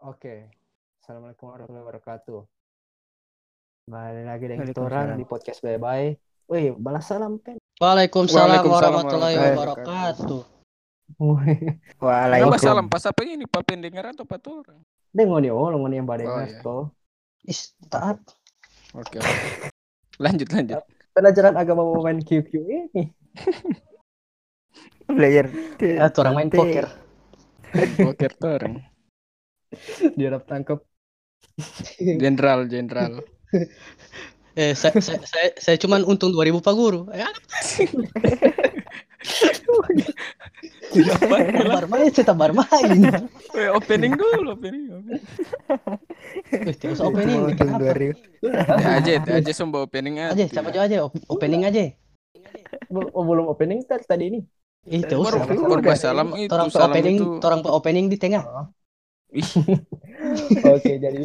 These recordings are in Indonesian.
Oke. Assalamualaikum warahmatullahi wabarakatuh. Balik lagi dengan kita orang di podcast Bye Bye. Wih, balas salam kan. Waalaikumsalam Waalaikumsalam warahmatullahi wabarakatuh. Waalaikumsalam. salam pas apa ini Pak pendengar atau Pak orang? Dengo nih, oh, ngoni yang badai Oh, iya. toh. Is, taat. Oke. Lanjut lanjut. Pelajaran agama mau main QQ ini. Belajar. Ya, tuh orang main Nanti- poker. Oke orang. Diharap tangkap. Jenderal jenderal. Eh, saya, saya, saya, saya cuman untung 2000 Pak Guru. Ya, tabar main, saya tabar main. Weh, opening dulu opening. opening. Eh, usah opening, untung apa? 2000. Ya, aja aja sumba opening Aja, siapa aja aja, op- opening aja. Oh, belum opening tadi tadi ini. Ih, baru pas salam itu Orang opening, itu. orang pe opening di tengah. Oke, jadi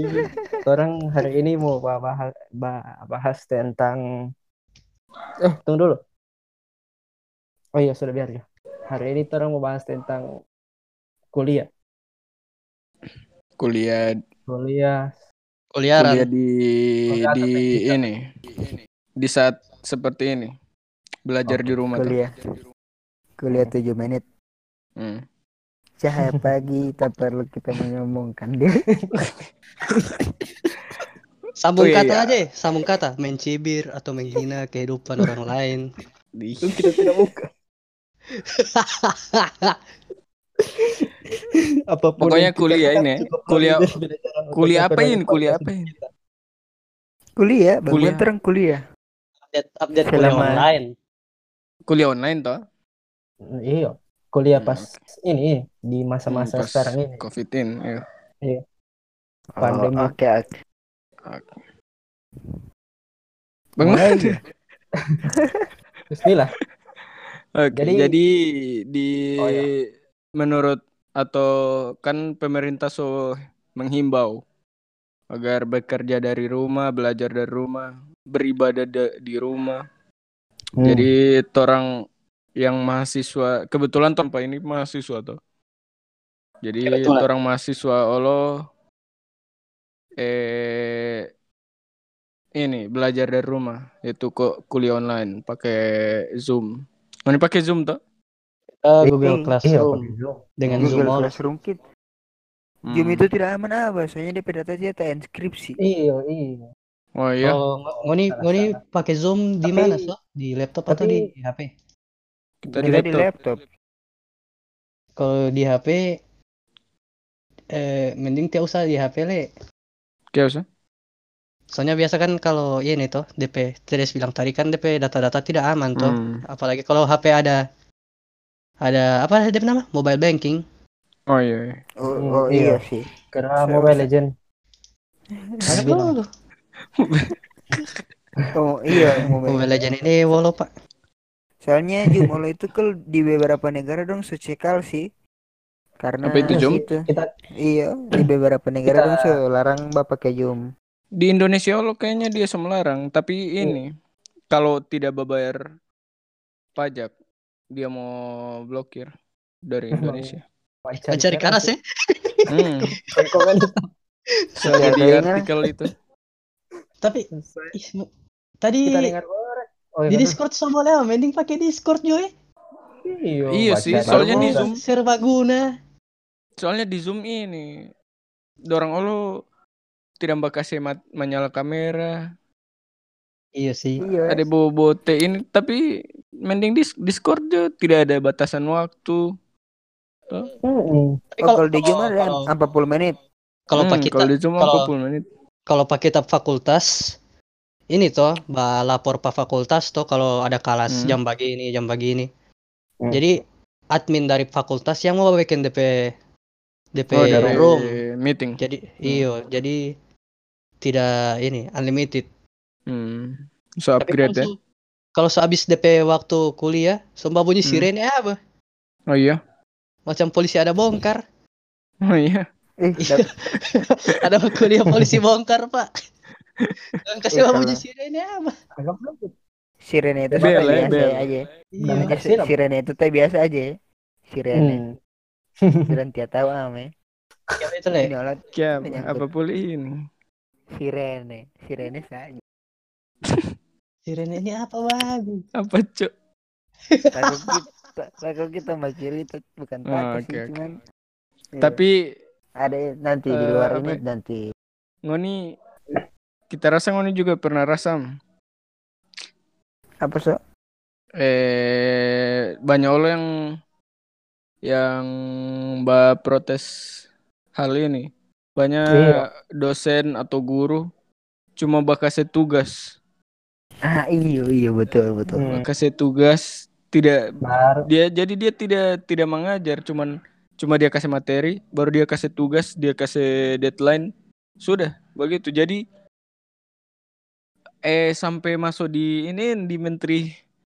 orang hari ini mau bahas, bahas tentang eh tunggu dulu. Oh iya, sudah biar ya. Hari ini orang mau bahas tentang kuliah. kuliah Kuliah kuliah di Kuliah di atau ini di saat seperti ini belajar Oke, di rumah tuh. Kuliah. Kuliah 7 menit. Hmm. Cahaya pagi tak perlu kita menyombongkan diri. Sambung Oh, iya, kata iya. aja, sambung kata, mencibir atau menghina kehidupan orang lain. Di- itu kita tidak buka. Apa pun Pokoknya kuliah ini Kuliah- kuliah apa ini? Kuliah apa ini? Kuliah, Kuliah. terang kuliah. update update kuliah online. Kuliah online toh. Iya, kuliah Hmm, pas ini di masa-masa Hmm, sekarang ini. Covid ini. iya. Pandemi. Oh, Oke, oke. Bang, Mulai aja. Bismillah. Oke, Jadi- jadi, di Oh, iya. menurut atau kan pemerintah so menghimbau agar bekerja dari rumah, belajar dari rumah, beribadah da- di rumah. Hmm. Jadi orang yang mahasiswa kebetulan tanpa ini mahasiswa tuh. Jadi Kebetulan. orang mahasiswa Allah eh ini belajar dari rumah itu kok kuliah online pakai Zoom. Mana pakai Zoom tuh? Eh, Eh, Google iya, Iya, Classroom pakai Zoom. dengan Google Zoom. Classroom Kit. Hmm. Zoom itu tidak aman apa? Soalnya dia data dia tak inskripsi. Iya, iya. Oh iya. Oh, ng- ngoni ngoni pakai Zoom di mana, so? Di laptop atau tapi- di HP? Kita di Kita di laptop. laptop. Kalau di HP eh mending tidak usah di HP le. Kayak usah. Soalnya biasa kan kalau ini tuh DP Tedes bilang tadi kan DP data-data tidak aman tuh. Hmm. Apalagi kalau HP ada ada apa DP nama? Mobile banking. Oh iya. iya. Oh, Hmm, oh iya. iya sih. Karena Saya Mobile Legend. Ada tuh. Oh iya, Mobile mobile. Legend ini wolo pak. Soalnya All itu kalau di beberapa negara dong secekal sih. Karena Apa itu Zoom? itu. Kita Iya, di beberapa negara Kita- dong so larang bapak pakai Zoom. Di Indonesia lo kayaknya dia semelarang, tapi ini kalau tidak bayar pajak dia mau blokir dari Emang. Indonesia. Cari karas ya. Hmm. Komen Saya di Iya, artikel itu. Tapi ih, tadi Kita dengar Oh, di iya, Discord sama Leo, mending pakai Discord Joy. Iya, Iya sih, soalnya di. Zoom, Serbaguna. soalnya di Zoom ini dorang lo tidak bakal mat menyala kamera, Iya sih. Iya. ada bobote ini, tapi mending di Discord aja tidak ada batasan waktu. Tapi Oh, kalau di Zoom kalau- ada kalau- 40 menit. kalau Hmm, pakai kalau di Zoom kalau- 40 menit. kalau pakai tab fakultas ini toh lapor pak fakultas toh kalau ada kelas Hmm. jam begini jam begini Hmm. jadi admin dari fakultas yang mau bikin DP DP Oh, dari room meeting. jadi iyo jadi tidak ini unlimited Hmm. So tapi upgrade ya. kalau sehabis DP waktu kuliah sumpah bunyi Hmm. sirene apa Oh iya. macam polisi ada bongkar Oh iya. Ada kuliah polisi bongkar pak yang kasih Iya, bunyi sirene apa Agak belum. sirene itu Bel, eh, biasa bel. aja. iya Sirene itu teh biasa aja. Sirene. Hmm. Sudah tiap tahu ame. Kiam itu alat Kiam, apa boleh ini? sirene. Sirene saja. Sirene ini apa babi? Apa cok? Takut kita, takut kita mau cerita bukan Oh, oke, sih, oke. cuman iya. Tapi ada nanti di eh, luar ini ya? nanti ngoni kita rasa ngoni juga pernah rasam. apa so? Eh banyak orang yang yang mbak protes hal ini. Banyak Iya. dosen atau guru cuma bakasih tugas. Ah iya iya betul betul. Hmm. Bakasih tugas tidak Baru dia jadi dia tidak tidak mengajar cuman cuma dia kasih materi baru dia kasih tugas dia kasih deadline sudah begitu jadi eh sampai masuk di ini di menteri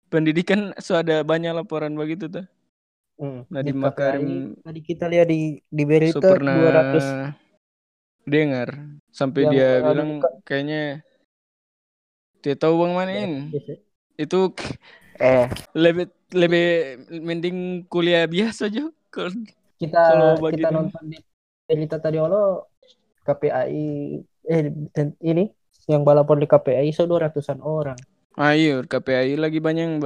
pendidikan so ada banyak laporan begitu tuh. Hmm. Nadiem Di Makarim tadi kita lihat di di berita pernah 200 dengar. Sampai Yang dia bilang bukan- kayaknya dia tahu bang mana ini itu Eh. lebih lebih mending kuliah biasa aja kalau kita Kalau kita nonton di berita tadi lo KPI eh ini yang balapor di KPI so 200-an orang. Ayo, KPI lagi banyak yang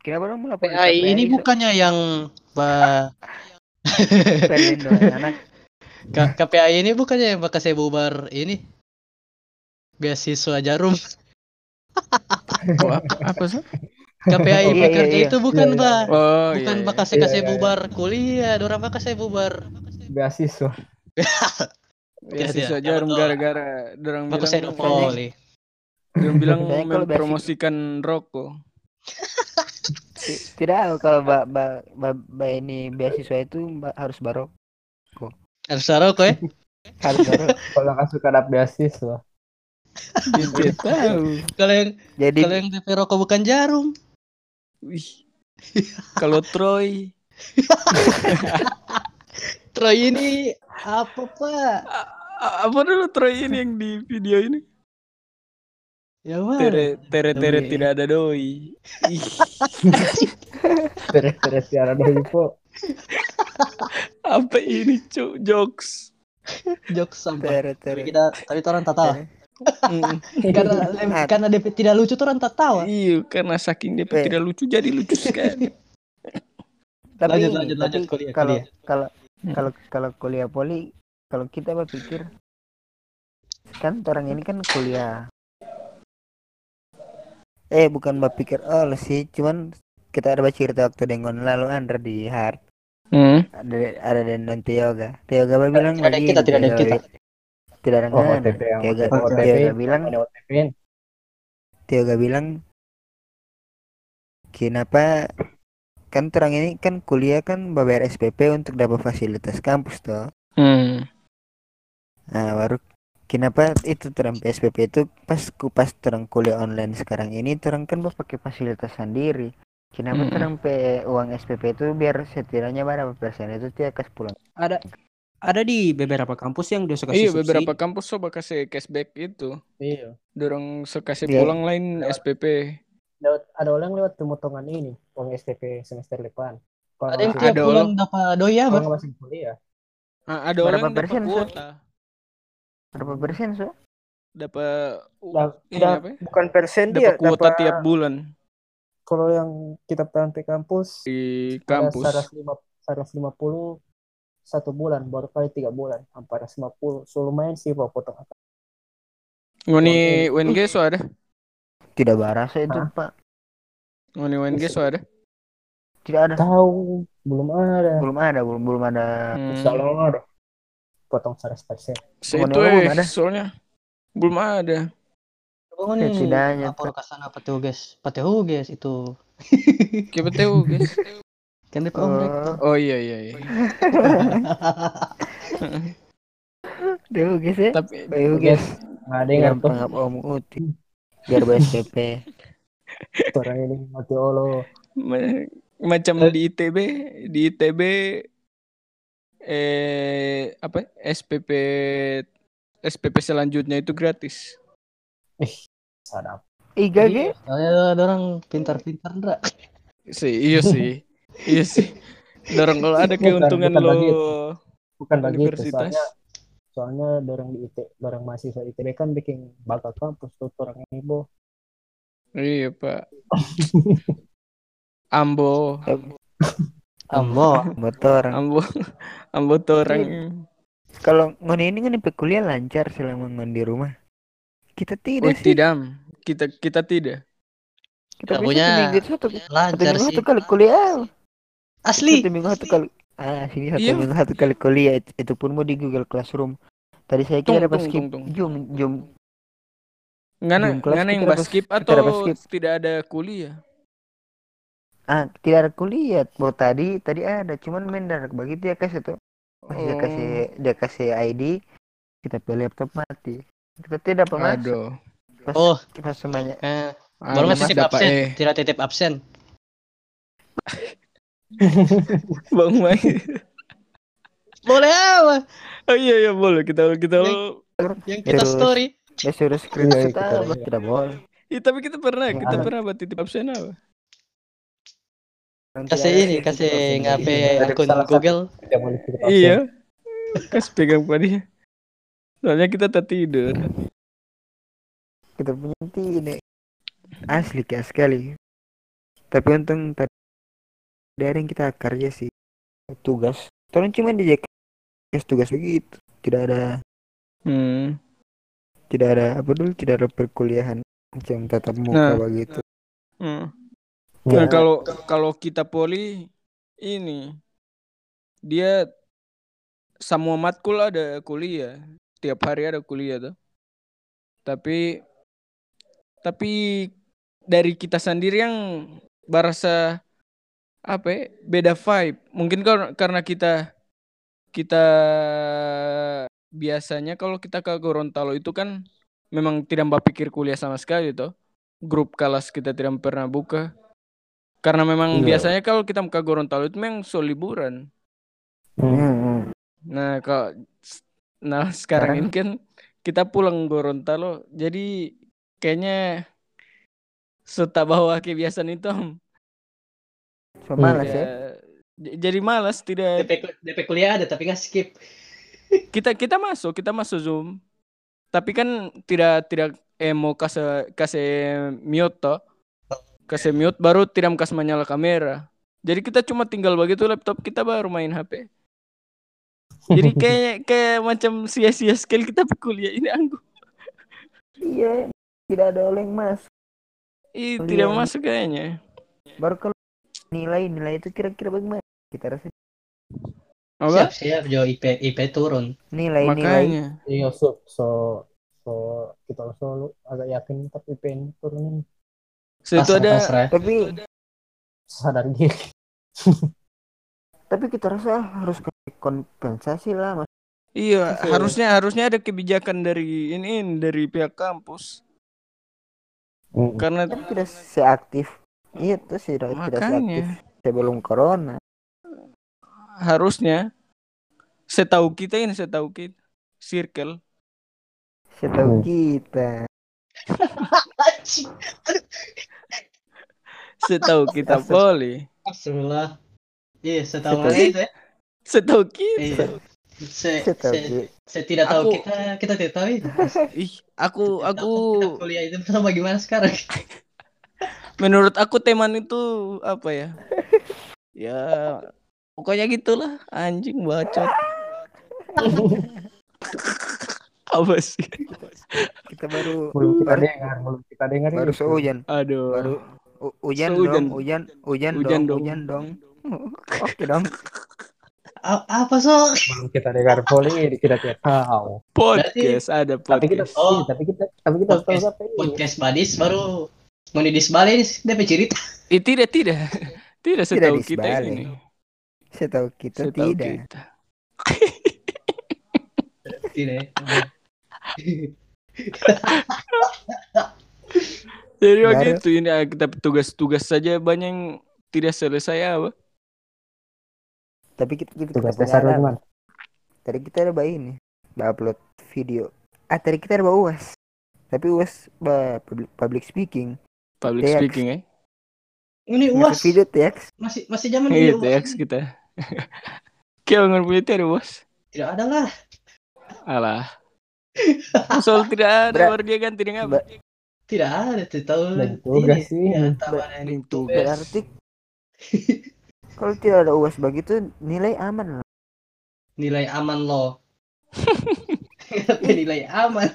kenapa dong melapor di PAI ini KPI, so? bukannya yang ba K- KPI ini bukannya yang bakal saya bubar ini beasiswa jarum Oh, apa, apa sih? KPI Oh, iya, pekerja iya, iya. itu bukan Iya, iya. ba Oh, bukan iya, bakal iya. saya kasih Iya, iya, iya. bubar kuliah orang bakal saya bubar Beasiswa. Beasiswa Iya, iya. jarum Betul. gara-gara dorang bakal saya bilang poli dorang bilang mempromosikan rokok. Ti- tidak kalau mbak mbak mbak ini beasiswa itu mbak harus baru harus taruh kok ya harus baru Kalau nggak suka dapat beasiswa. Tidak tahu. kalau yang jadi kalau yang DP rokok bukan jarum Wih. Kalau Troy, Troy ini apa pak A- apa dulu Troy ini yang di video ini? ya mana Tere tere tere Doi. tidak ada doi. Ih, Terus-terus tiara dari po. apa ini cuk jokes? jokes sampai tere tere kita tapi orang tak tahu Mm. karena karena DP tidak lucu tuh orang tak tahu Iya, karena saking dia Eh. tidak lucu jadi lucu sekali. tapi Lanjut, lanjut, lanjut, kuliah, kalau kuliah. kalau Hmm. kalau kalau kuliah poli kalau kita berpikir kan orang ini kan kuliah eh bukan berpikir oh sih cuman kita ada baca cerita waktu dengan lalu Andra di hard Hmm. ada ada dan non Tioga Tioga bilang tidak lagi kita tidak ada kita tidak ada Oh, ngana. OTP yang Tioga OTP. Tioga bilang. Tioga bilang kenapa kan terang ini kan kuliah kan bayar SPP untuk dapat fasilitas kampus toh Hmm. Nah, baru kenapa itu terang PSBB itu pas ku pas terang kuliah online sekarang ini terang kan pakai fasilitas sendiri. Kenapa Mm-mm. terang pe uang SPP itu biar setidaknya berapa persen itu dia kas pulang. Ada ada di beberapa kampus yang dia suka Iya, beberapa kampus coba kasih cashback itu. Iya. Dorong sekasih Iya. pulang lain SPP. Lewat, ada orang lewat pemotongan ini uang SPP semester depan. Kalau ada yang tiap Ada bulan dapat ya kalau Bang? masih kuliah. Ah, ada Berapa orang dapat persen, kuota. Berapa persen so? Dapat Nah, ini udah apa ya? bukan persen dia Dapat kuota dapat- tiap bulan kalau yang kita sampai kampus di kampus. 150 150 satu bulan baru kali tiga bulan hampir 150 so lumayan sih bawa potong apa Ngoni UNG so ada? Tidak barasa itu Hah? pak. Ngoni UNG so ada? Tidak ada. tahu belum ada Belum ada belum belum ada. Hmm. Ada potong 100 persen So, Ngoni itu eh, ada. soalnya belum ada. Bangun Ya, nih tidaknya, lapor ke sana Pateu guys itu tahu guys. kan DP om Rek. Oh, iya iya iya. Guys ya. Tapi nggak ada yang Gampang ngerti apa om uti. Biar bayar SPP. orang ini mati Allah ma- macam di ITB, di ITB eh apa SPP SPP selanjutnya itu gratis. sadap Iga ge. Soalnya ada orang pintar-pintar ndak Sih, iya sih. iya sih. Dorong kalau ada Bukan, keuntungan bukan lo bagi itu. bukan begitu universitas. soalnya soalnya dorang di IT dorang mahasiswa ITB kan bikin bakal kampus tuh orang ini bo Iya, Pak. Ambo, Ambo. motor ambo, ambo torang. kalau ngon ini kan kuliah lancar selama ngon di rumah kita Oh, tidak sih tidak. Kita kita tidak. kita bisa punya satu minggu satu Lancar sih. satu kali kuliah Asli. satu minggu satu kali ah sini satu Iya. minggu satu kali kuliah itu, itu pun mau di Google Classroom tadi saya Tung, kira pas tung, skip tung, tung. jum jum Ngana, Belum kelas ngana yang kita dapat- kita atau dapat skip. tidak ada kuliah? ah tidak ada kuliah baru tadi tadi ada cuman main darak begitu ya kasih tuh pas dia Oh. kasih dia kasih ID kita pilih laptop mati kita tidak dapat masuk Aduh. pas, Oh. pas semuanya Eh, Ah, baru mas nggak titip dapat absen. eh. Tidak titip absen. Bang Mai. Boleh apa? Oh iya iya boleh kita kita Yang kita Terus. story. ya suruh Iya, screenshot kita- apa tidak boleh Iya, tapi kita pernah kita pernah buat titip absen apa? Kasih ini, sih, kasih ngape Ada akun. Google. kita. Iya. Kas pegang pada dia. Soalnya kita tak tidur. kita punya tidak asli kayak sekali tapi untung tadi dari yang kita kerja sih tugas tolong cuma di JKS tugas begitu tidak ada Hmm. tidak ada apa dulu tidak ada perkuliahan macam tatap Nah. muka begitu hmm. Ya, Nah, kalau kalau kita poli ini dia semua matkul ada kuliah. Tiap hari ada kuliah tuh. Tapi tapi dari kita sendiri yang berasa apa ya, beda vibe. Mungkin kar- karena kita kita biasanya kalau kita ke Gorontalo itu kan memang tidak berpikir kuliah sama sekali toh. Grup kelas kita tidak pernah buka. Karena memang Iya. biasanya kalau kita ke Gorontalo itu memang so liburan. Hmm, Nah, kalau nah sekarang ini kan kita pulang Gorontalo, jadi kayaknya sudah bawa kebiasaan itu. Om. So malas ya. Ya, jadi malas tidak. DP, DP kuliah ada tapi nggak skip. kita kita masuk kita masuk zoom. Tapi kan tidak tidak eh mau kasih kasih mute toh kasih mute baru tidak kasih menyala kamera. Jadi kita cuma tinggal begitu laptop kita baru main HP jadi kayak kayak macam sia-sia sekali kita kuliah ini anggu iya tidak ada oleh mas. Ih, tidak masuk kayaknya. Baru kalau nilai nilai itu kira-kira bagaimana? Kita rasa apa? Siap siap Jo. IP IP turun. nilai nilai. Makanya. Iya, so, so, so kita solo agak yakin tapi pengen turunin so, itu ada pasrah. tapi sadar diri. tapi kita rasa harus kompensasi lah mas. Iya Kasih- harusnya harusnya ada kebijakan dari ini dari pihak kampus. Hmm. karena kan tidak seaktif iya tuh tidak tidak seaktif makanya sebelum corona harusnya setahu kita ini setahu kita circle setahu Hmm. kita setahu kita poli Astagfirullah. Iya, setahu itu ya? setahu kita Iya. Setahu kita. saya tidak tahu Aku- kita kita tidak tahu itu. ih aku aku kita kuliah itu sama gimana sekarang? Menurut aku teman itu apa ya ya pokoknya gitulah anjing bacot apa sih kita baru Belum kita baru, dengar, belum kita dengar. baru gitu. sehujan aduh baru hujan dong hujan hujan, Hujan dong, hujan dong oke dong A- apa so? Belum kita dengar poli, kita tidak tahu. podcast ada Tapi kita, podcast Oh. tapi kita, tapi kita tahu Podcast-. Podcast Badis baru mau di disbale ini DP cerita. Eh, tidak tidak. Tidak setahu kita disbalik. ini. Setahu kita setahu tidak. kita. Tidak. jadi Baru- begitu ini ah, kita tugas-tugas saja banyak yang tidak selesai apa? Tapi kita, kita Tugas dasar teman. tadi kita ada bayi ini upload video. Ah tadi kita ada bawa uas tapi uas public speaking public Teks. speaking eh Ini uas video teks masih masih zaman iya ini uas. teks kita Kau nggak punya tiada bos? Tidak ada lah. Alah. Soal tidak ada, baru dia ganti dengan apa? Tidak ada tuh tahu. Tugas sih. Ya, tawaran tugas. Berarti kalau tidak ada uas begitu nilai aman lah. Nilai aman lo. Kenapa nilai aman?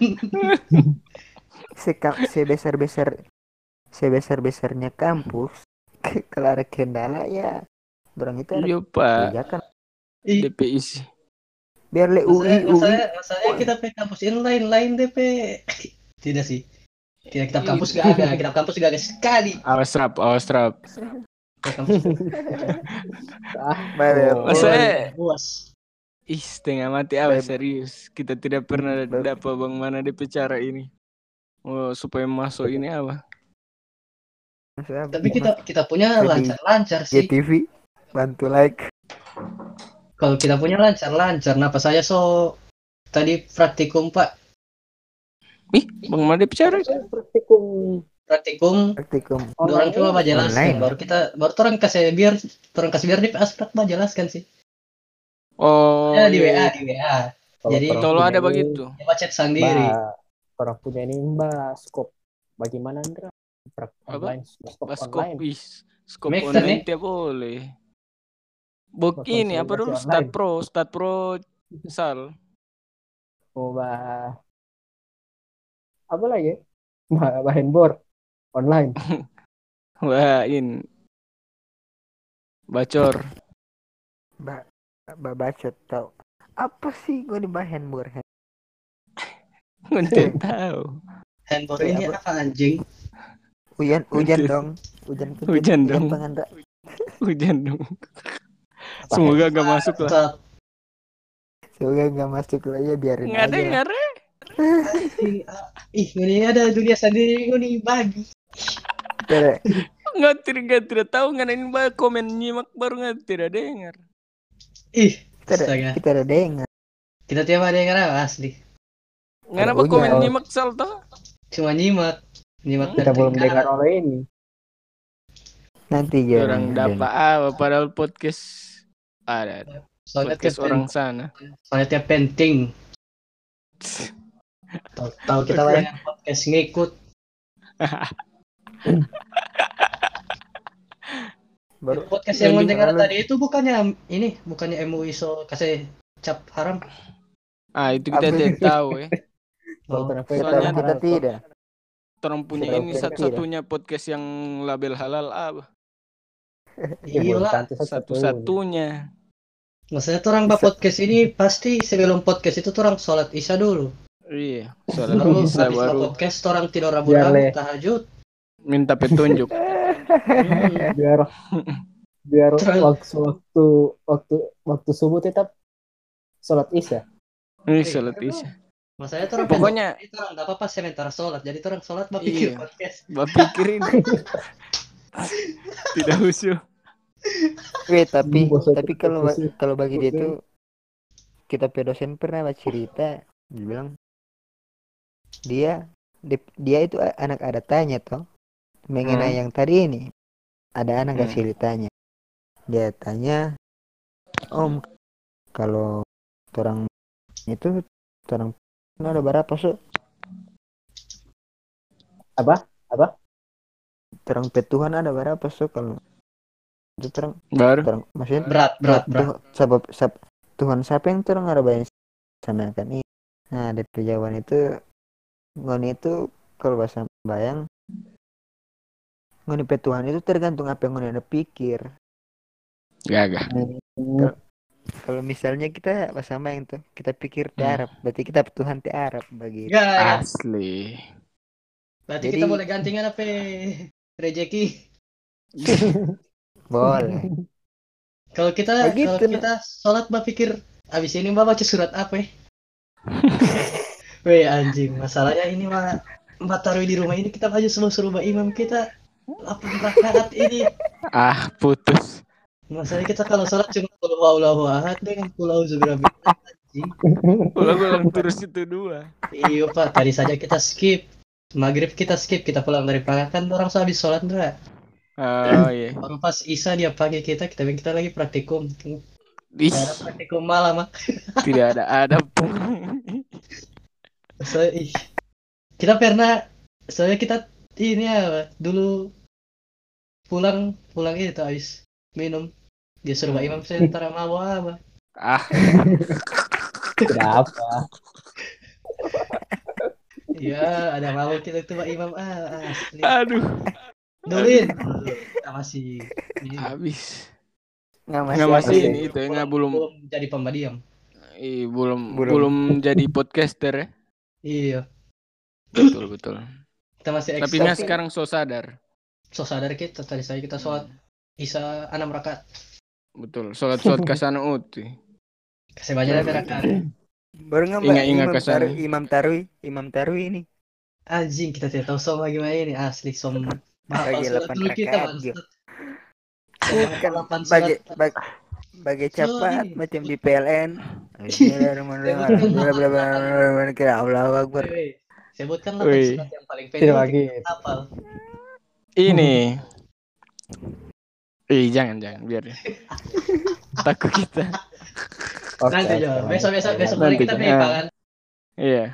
Seka, sebesar besar sebesar besarnya kampus kalau ada kendala ya orang itu ada Iya pak, kebijakan DPI sih. biar le UI masalahnya, UI masalahnya, kita pe kampus inline lain DP. Tidak sih. Kita kitab kampus gak ada, kitab kampus gak ada sekali. Awas rap, awas rap. Luas. ih setengah mati awas serius. Kita tidak pernah dapat bang mana DP cara ini. Oh, supaya masuk ini apa? Masa Tapi kita kita punya lancar-lancar sih. JTV bantu like Kalau kita punya lancar-lancar, kenapa saya so tadi praktikum Pak? Ih, bang mana DP cara? Praktikum Praktikum praktikum orang cuma Online. jelaskan baru kita baru orang kasih biar orang kasih biar di aspek jelaskan sih. Oh, Ya, di WA iya. di WA. Kalau Jadi- punya ada begitu. Dia baca sendiri. Orang punya ini mbak skop bagaimana Andra Prak- Apa? online skop Pas online skop Make sense, online tiap boleh. Bok ini apa dulu? Start Pro, Start Pro Sal. mau mbak apa lagi mbak bahan bor online Wah, in. Bacor. ba ba bacot tau apa sih gue di bahan murah Nggak tahu. Handphone Iya, ini apa anjing? Hujan hujan dong hujan Hujan dong. penganda. Hujan dong. Semoga gak masuk lah. Semoga nggak masuk lah ya biarin Nggak ada aja nggak ada. ih, ah, ih ini ada dunia sendiri ini babi. Tere, Nggak tidak nggak tidak tahu nggak ada ini bah komen nyimak baru nggak tidak dengar. Ih, kita ada kita ada dengar Kita tiap hari dengar apa asli. Nggak ada Ada apa komen nyimak sal toh. Cuma nyimak. Nyimak kita dari belum dengar oleh ini nanti ya Orang dapat apa padahal podcast ada Soalnya podcast orang sana. soalnya tiap penting. Tahu, tahu kita layangan podcast ngikut. baru podcast yang mendengar tadi itu bukannya ini bukannya MUI so kasih cap haram. Ah itu kita tidak tahu ya. Oh, Soalnya kita kita tidak Orang punya Sudah ini satu-satunya podcast yang label halal apa? Ya, Iyalah. tentu satu Satu-satunya. Maksudnya tuh orang bah podcast ini pasti sebelum podcast itu tuh orang sholat isya dulu. Iya, habis bah baru podcast orang tidur rabu-rabu tahajud. minta petunjuk. Hmm. biar biar waktu waktu waktu waktu subuh tetap sholat isya Ini salat isya. Maksudnya tuh orang Pokoknya itu orang enggak apa-apa sementara sholat. Jadi tuh orang sholat bah pikir Iya. podcast. Mbak pikirin tidak khusyuk. Weh, tapi tapi kalau kalau bagi dia tuh kita pe dosen pernah cerita dia bilang dia di- dia itu anak ada tanya toh mengenai Hmm. yang tadi ini ada anak Hmm. kasih ditanya dia tanya om kalau orang itu orang ada berapa so apa? Apa? Orang petuhan ada berapa so kalau itu terang. Baru terang maksudnya Berat, berat, berat. Tuh- sebab sab- Tuhan siapa yang terang ada banyak sama kan ini nah dari jawaban itu ngoni itu kalau bahasa bayang ngoni pe Tuhan itu tergantung apa yang ngoni ada pikir. Gagah. Kalau misalnya kita bahasa bayang tuh kita pikir di Hmm. Arab berarti kita Tuhan di Arab bagi ya. Asli. Berarti Jadi- kita boleh gantingan apa rejeki. boleh Kalau kita Begitu, kalau kita sholat mbak pikir abis ini mbak baca surat apa ya? Weh anjing, masalahnya ini mah mbak taruh di rumah ini kita baju semua suruh mbak imam kita 8 rakaat ini. Ah, putus. Masalahnya kita kalau sholat cuma kalau Allahu ahad dengan pulau zubirabit anjing. Ulang-ulang terus itu dua. Iya pak, tadi saja kita skip. Maghrib kita skip, kita pulang dari pagi kan orang so habis sholat enggak? Oh iya. Baru pas Isa dia panggil kita, kita kita lagi praktikum. Gak ada praktikum malam tidak ada ada pun. So, ih. Kita pernah soalnya kita ini ya dulu pulang pulang itu habis minum. Dia suruh Pak Imam saya ntar mau apa Ah, Kenapa? iya ada mau kita tuh Pak Imam. Ah asli. Aduh, duluin kita masih. Ini, habis. Nggak masih, Nggak masih ini itu ya, nggak belum, belum jadi pembadiam Ih, belum, Belum. belum jadi podcaster ya. iya. Betul betul. kita masih Tapi sekarang so sadar. so sadar kita tadi saya kita sholat Isa enam rakaat Betul. Sholat sholat kasana uti. kasih banyak ya rakaat Baru nggak Ingat- Mbak, ingat Imam ke sana. Tarwi, Imam Tarwi, Imam Tarwi ini. anjing kita tidak tahu som gimana ini asli som mahal Bagi delapan rakaat. Kan Kan bagi bagi bagai So, cepat macam di PLN. Bismillahirrahmanirrahim. Kira Allah Akbar. Weh, sebutkan yang paling pendek Ini. Ih, jangan jangan biar ya. Takut kita. Oke, nanti lanjut. besok besok besok Nanti, kita Jo. mepa Ah. kan Iya.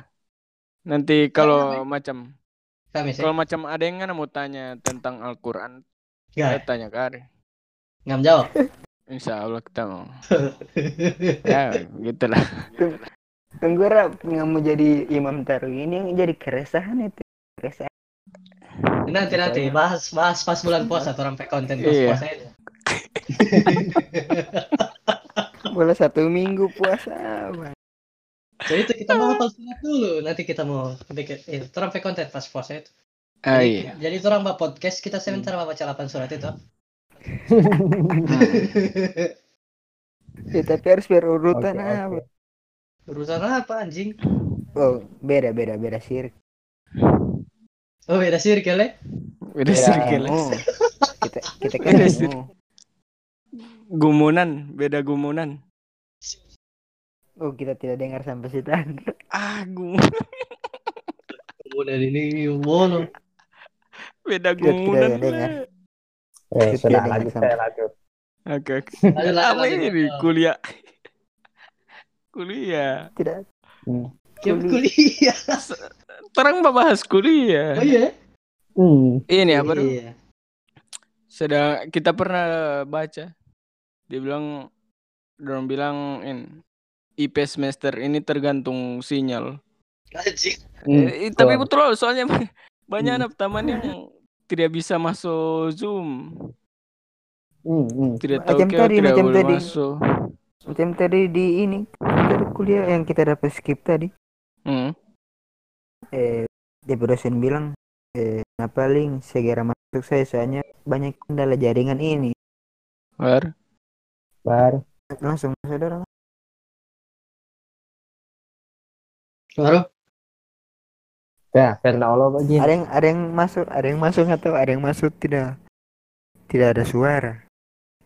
Nanti kalau macam kalau macam ada yang nggak mau tanya tentang Al-Qur'an, saya nggak tanya ke Ari. ngam jawab Insya Allah kita mau. Ya, gitulah. Tunggu Rap, nggak mau jadi Imam Tarwi ini yang jadi keresahan itu. Keresahan. Nanti nanti bahas bahas pas bulan puasa orang pakai konten pas Iya. puasa itu Boleh satu minggu puasa. Bang. so itu kita mau surat dulu nanti kita mau bikin itu orang pakai konten pas puasa itu Ah, jadi, iya. jadi orang bawa podcast kita sebentar baca 8 surat itu Ya, tapi harus berurutan Oke, apa? urusan apa anjing Oh, beda beda beda sir. Oh beda circle ya Udah Iya. circle. Oh, kita kita kan Beda oh. Gumunan, beda gumunan. oh, kita tidak dengar sampai situ. Ah, gumunan. kemudian ini bono Beda Kita gumunan. dengar. Eh, Kita sudah dengar lanjut sampai- saya lanjut. Oke, lanjut, Apa lanjut. ini? Kuliah. Kuliah. Tidak. Hmm. Kim kuliah Terang bahas kuliah. oh iya Hmm. Ini apa tuh? iya Sedang kita pernah baca. Dia bilang dorong bilang in IP semester ini tergantung sinyal. anjing Hmm. Eh, tapi betul. loh, soalnya banyak Hmm. anak teman yang tidak bisa masuk Zoom. Hmm, hmm. Tidak tahu Macam tadi, tidak macam boleh tadi. masuk. Macam tadi di ini kuliah yang kita dapat skip tadi. Hmm. Eh, dia dosen bilang eh nah paling segera masuk saya soalnya banyak kendala jaringan ini. Bar. Bar. Langsung saudara. baru Ya, karena Allah bagi. Ada yang ada yang masuk, ada yang masuk atau ada yang masuk tidak tidak ada suara.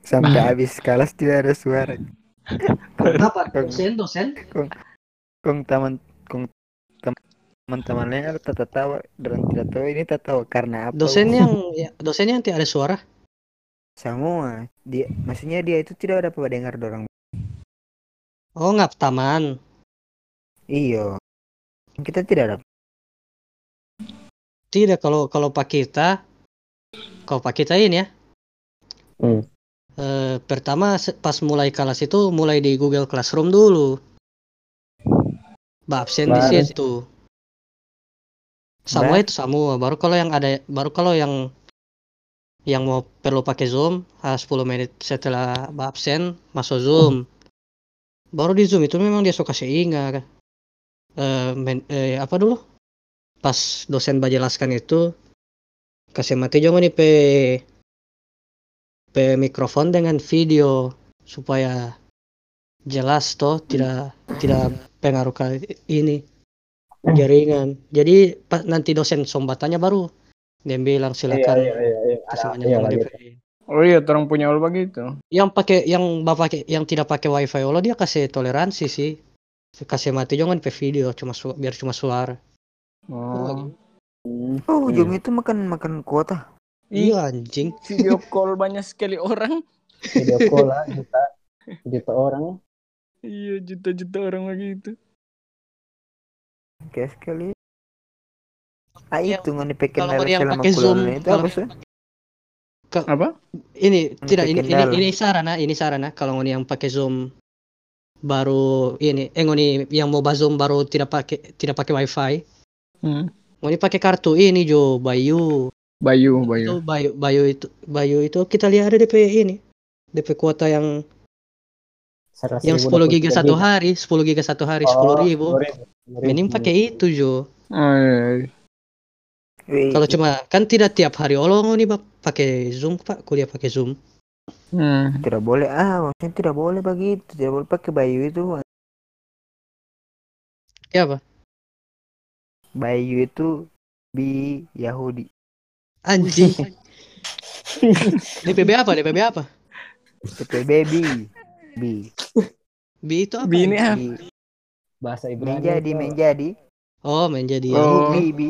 Sampai habis kelas tidak ada suara. Kenapa? Dosen, dosen. Kong teman kong teman-teman lain ada tertawa dan tidak tahu ini tertawa karena apa. Dosen yang ya, dosen yang tidak ada suara. semua dia maksudnya dia itu tidak dapat dengar dorong Oh, ngap taman. iyo kita tidak dapat Tidak kalau kalau Pak kita kalau Pak kita ini ya. Hmm. Eh, pertama pas mulai kelas itu mulai di Google Classroom dulu. Mbak absen di situ. Semua itu semua. Baru kalau yang ada baru kalau yang yang mau perlu pakai Zoom ah, 10 menit setelah absen masuk Zoom. Baru di Zoom itu memang dia suka seingat. Eh, men- eh, apa dulu? Pas dosen menjelaskan itu kasih mati jangan nih pe pe mikrofon dengan video supaya jelas toh tidak tidak pengaruh ke ini jaringan. Jadi pas nanti dosen sombatannya baru dia bilang Iya, silakan iya, iya, iya. kasih Ada- iya. DP. Oh iya, orang punya Allah begitu. Yang pakai yang bapak yang tidak pakai wifi Allah dia kasih toleransi sih. Kasih mati jangan pe video cuma su- biar cuma suara. Oh. Oh Iya. Zoom itu makan makan kuota Iya anjing. Video call banyak sekali orang. Video call lah kita. juta orang Iya juta-juta orang begitu. Kayak sekali. Ah Ya, itu nggak dipakai kalau yang pakai Zoom, itu kalau- apa sih? Apa? Ini tidak ini ini ini sarana, ini sarana kalau ngoni yang pakai Zoom baru ini eh ngoni yang mau zoom baru tidak pakai tidak pakai wifi Hmm. ngoni pakai kartu ini Jo Bayu Bayu, itu Bayu. Bayu Bayu itu Bayu itu kita lihat ada DP ini DP kuota yang yang ribu 10 dapat giga satu hari 10 giga satu hari Oh, sepuluh ribu. 10.000. mending pakai itu Jo. Kalau cuma kan tidak tiap hari oh ngoni Bak, pakai Zoom Pak. Kuliah pakai Zoom. Hmm. tidak boleh. Ah maksudnya tidak boleh begitu. Tidak boleh pakai bayu itu. Ya apa bayu itu bi Yahudi. Anjing. DPB apa? DPB apa? Itu baby bi B itu apa Bi ini ah. bi bahasa Ibrani menjadi itu menjadi oh menjadi Oh. Bi bi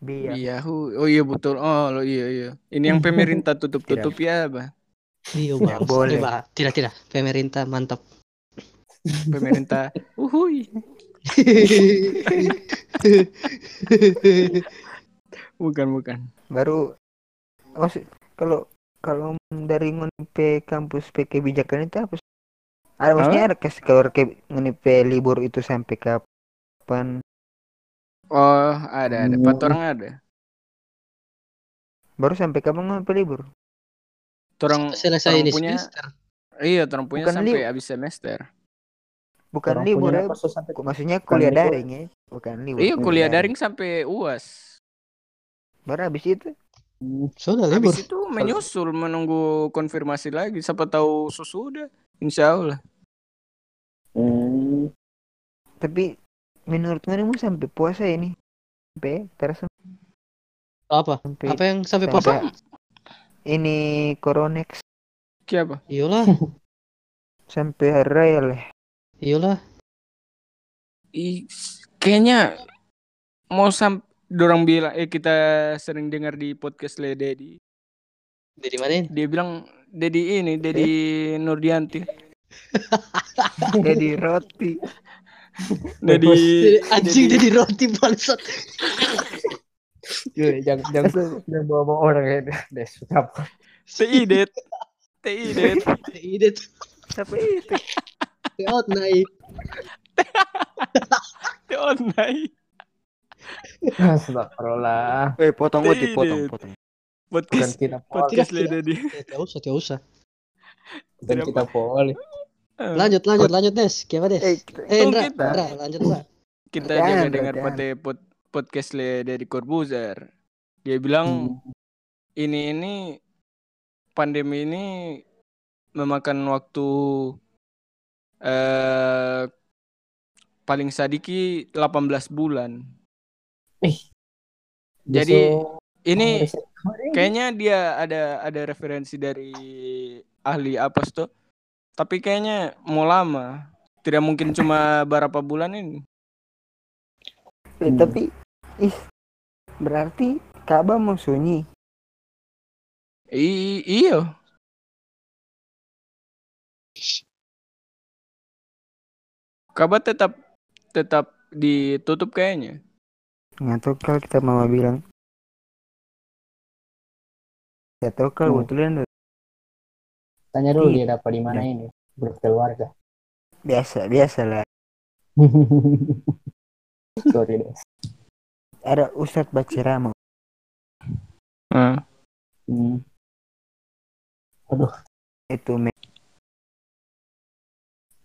bi ya. Yahoo. Oh iya betul. Oh lo iya iya. Ini yang pemerintah tutup-tutup ya, Bah. Iya bang, boleh. Coba. Tidak tidak, pemerintah mantap. Pemerintah. Uhuy. Bukan bukan. baru maksud kalau kalau dari ngunipe kampus P kebijakan itu apa? Ada maksudnya ada kasih kalau ke ngunipe libur itu sampai kapan Oh ada ada. Empat orang ada. baru sampai kapan ngunipe libur Orang Selesai ini punya semester. iya orang punya Bukan sampai habis semester. bukan Orang libur ya sampai maksudnya kuliah libur. daring ya bukan libur Iya kuliah daring sampai uas. baru habis itu Hmm, Sudah libur. Habis itu menyusul menunggu konfirmasi lagi. Siapa tahu sesudah. Insya Allah. hmm, tapi menurut ngonimu sampai puasa ini sampai terasa Apa? sampai Apa yang sampai puasa? ini Coronex Siapa? Iyalah, sampai hari raya lah iyalah. I, kayaknya mau sam dorang bilang eh kita sering dengar di podcast Le Dedi. Dari mana? Dia bilang Dedi ini Dedi Nurdianti. jadi roti Dedi Anjing jadi roti bangsat. Yoi, jangan jangan jangan bawa bawa orang ya des apa TI Det. TI Det. Ide tuh. tapi itu Out naik. TI online. Astagfirullah eh potong uti Tidak. potong potong bukan Podcast kita podcast Le Tidak. Dedi. Tidak usah, tidak usah. Tidak, kita poli Lanjut, lanjut, lanjut Des. Gimana Des? eh Eh, Indra, kita. Indra, lanjut Indra. Kita Jangan, juga dengar pod, podcast Le dari Corbuzier. Dia bilang Hmm, ini ini pandemi ini memakan waktu eh paling sadiki 18 bulan. Jadi, justru- Ini riset. Kayaknya dia ada ada referensi dari ahli apes tuh. Tapi kayaknya mau lama. Tidak mungkin cuma berapa bulan ini. Eh, Hmm. tapi ih berarti Ka'bah mau sunyi I iya. Kabar tetap tetap ditutup kayaknya. nggak tahu kalau kita mama bilang kalau Hmm. kebetulan tanya dulu dia dapat di mana ini grup keluarga biasa biasa lah sorry des ada Ustadz Bacirama Heeh. hmm. itu me-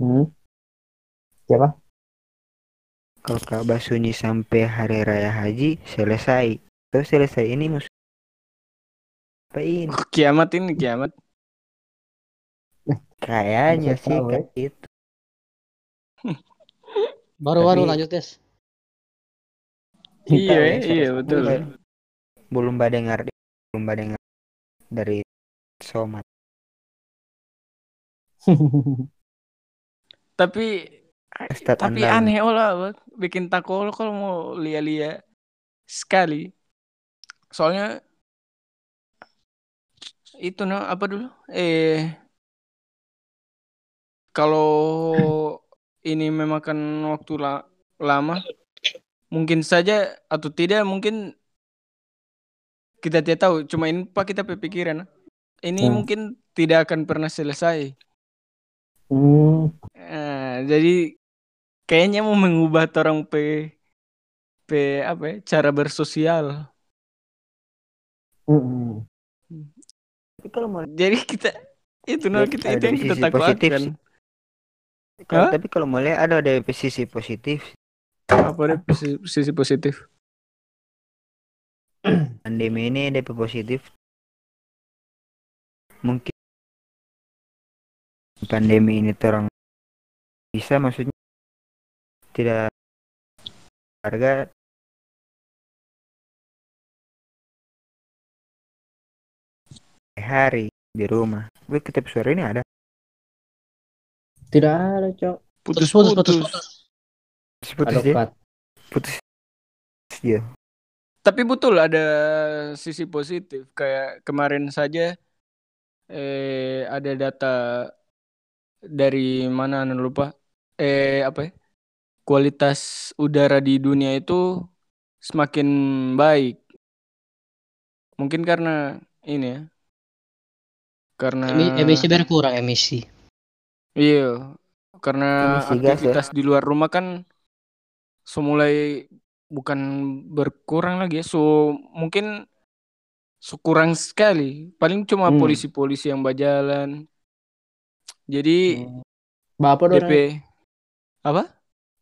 Hmm. siapa kalau Ka'bah sunyi sampai hari raya haji selesai terus selesai ini mus apa ini Kiamat ini kiamat. kayaknya sih kayak gitu Baru-baru Tapi- lanjut. Kita Iya, ya, iya betul. belum pada dengar belum pada dengar dari Somat Tapi tapi Andan. aneh olah bikin takol kalau mau lihat-lihat sekali. Soalnya itu no apa dulu? Eh kalau ini memakan waktu la- lama, mungkin saja atau tidak mungkin kita tidak tahu. Cuma ini pak kita berpikiran. Ini Hmm. mungkin tidak akan pernah selesai. Hmm. Eh, jadi kayaknya mau mengubah orang pe pe apa ya, cara bersosial. Mm-mm. Tapi kalau mau Jadi kita itu Lihat kita ada itu yang kita takutkan. kalau, tapi kalau mau lihat ada ada sisi positif. Apa sisi, sisi positif? pandemi ini ada positif. Mungkin pandemi ini terang bisa maksudnya tidak harga hari di rumah gue ketep suara ini ada Tidak ada, Cok. Putus putus, putus. putus, putus. putus Ada ya putus ya Tapi betul ada sisi positif kayak kemarin saja eh ada data dari mana anu lupa eh apa ya? Kualitas udara di dunia itu semakin baik. Mungkin karena ini ya. Karena Emi- emisi berkurang emisi. Iya, karena Emisi ya. aktivitas di luar rumah kan semulai bukan berkurang lagi ya. So mungkin sekurang sekali. Paling cuma Hmm. polisi-polisi yang berjalan. Jadi Bapak dorang, DP apa?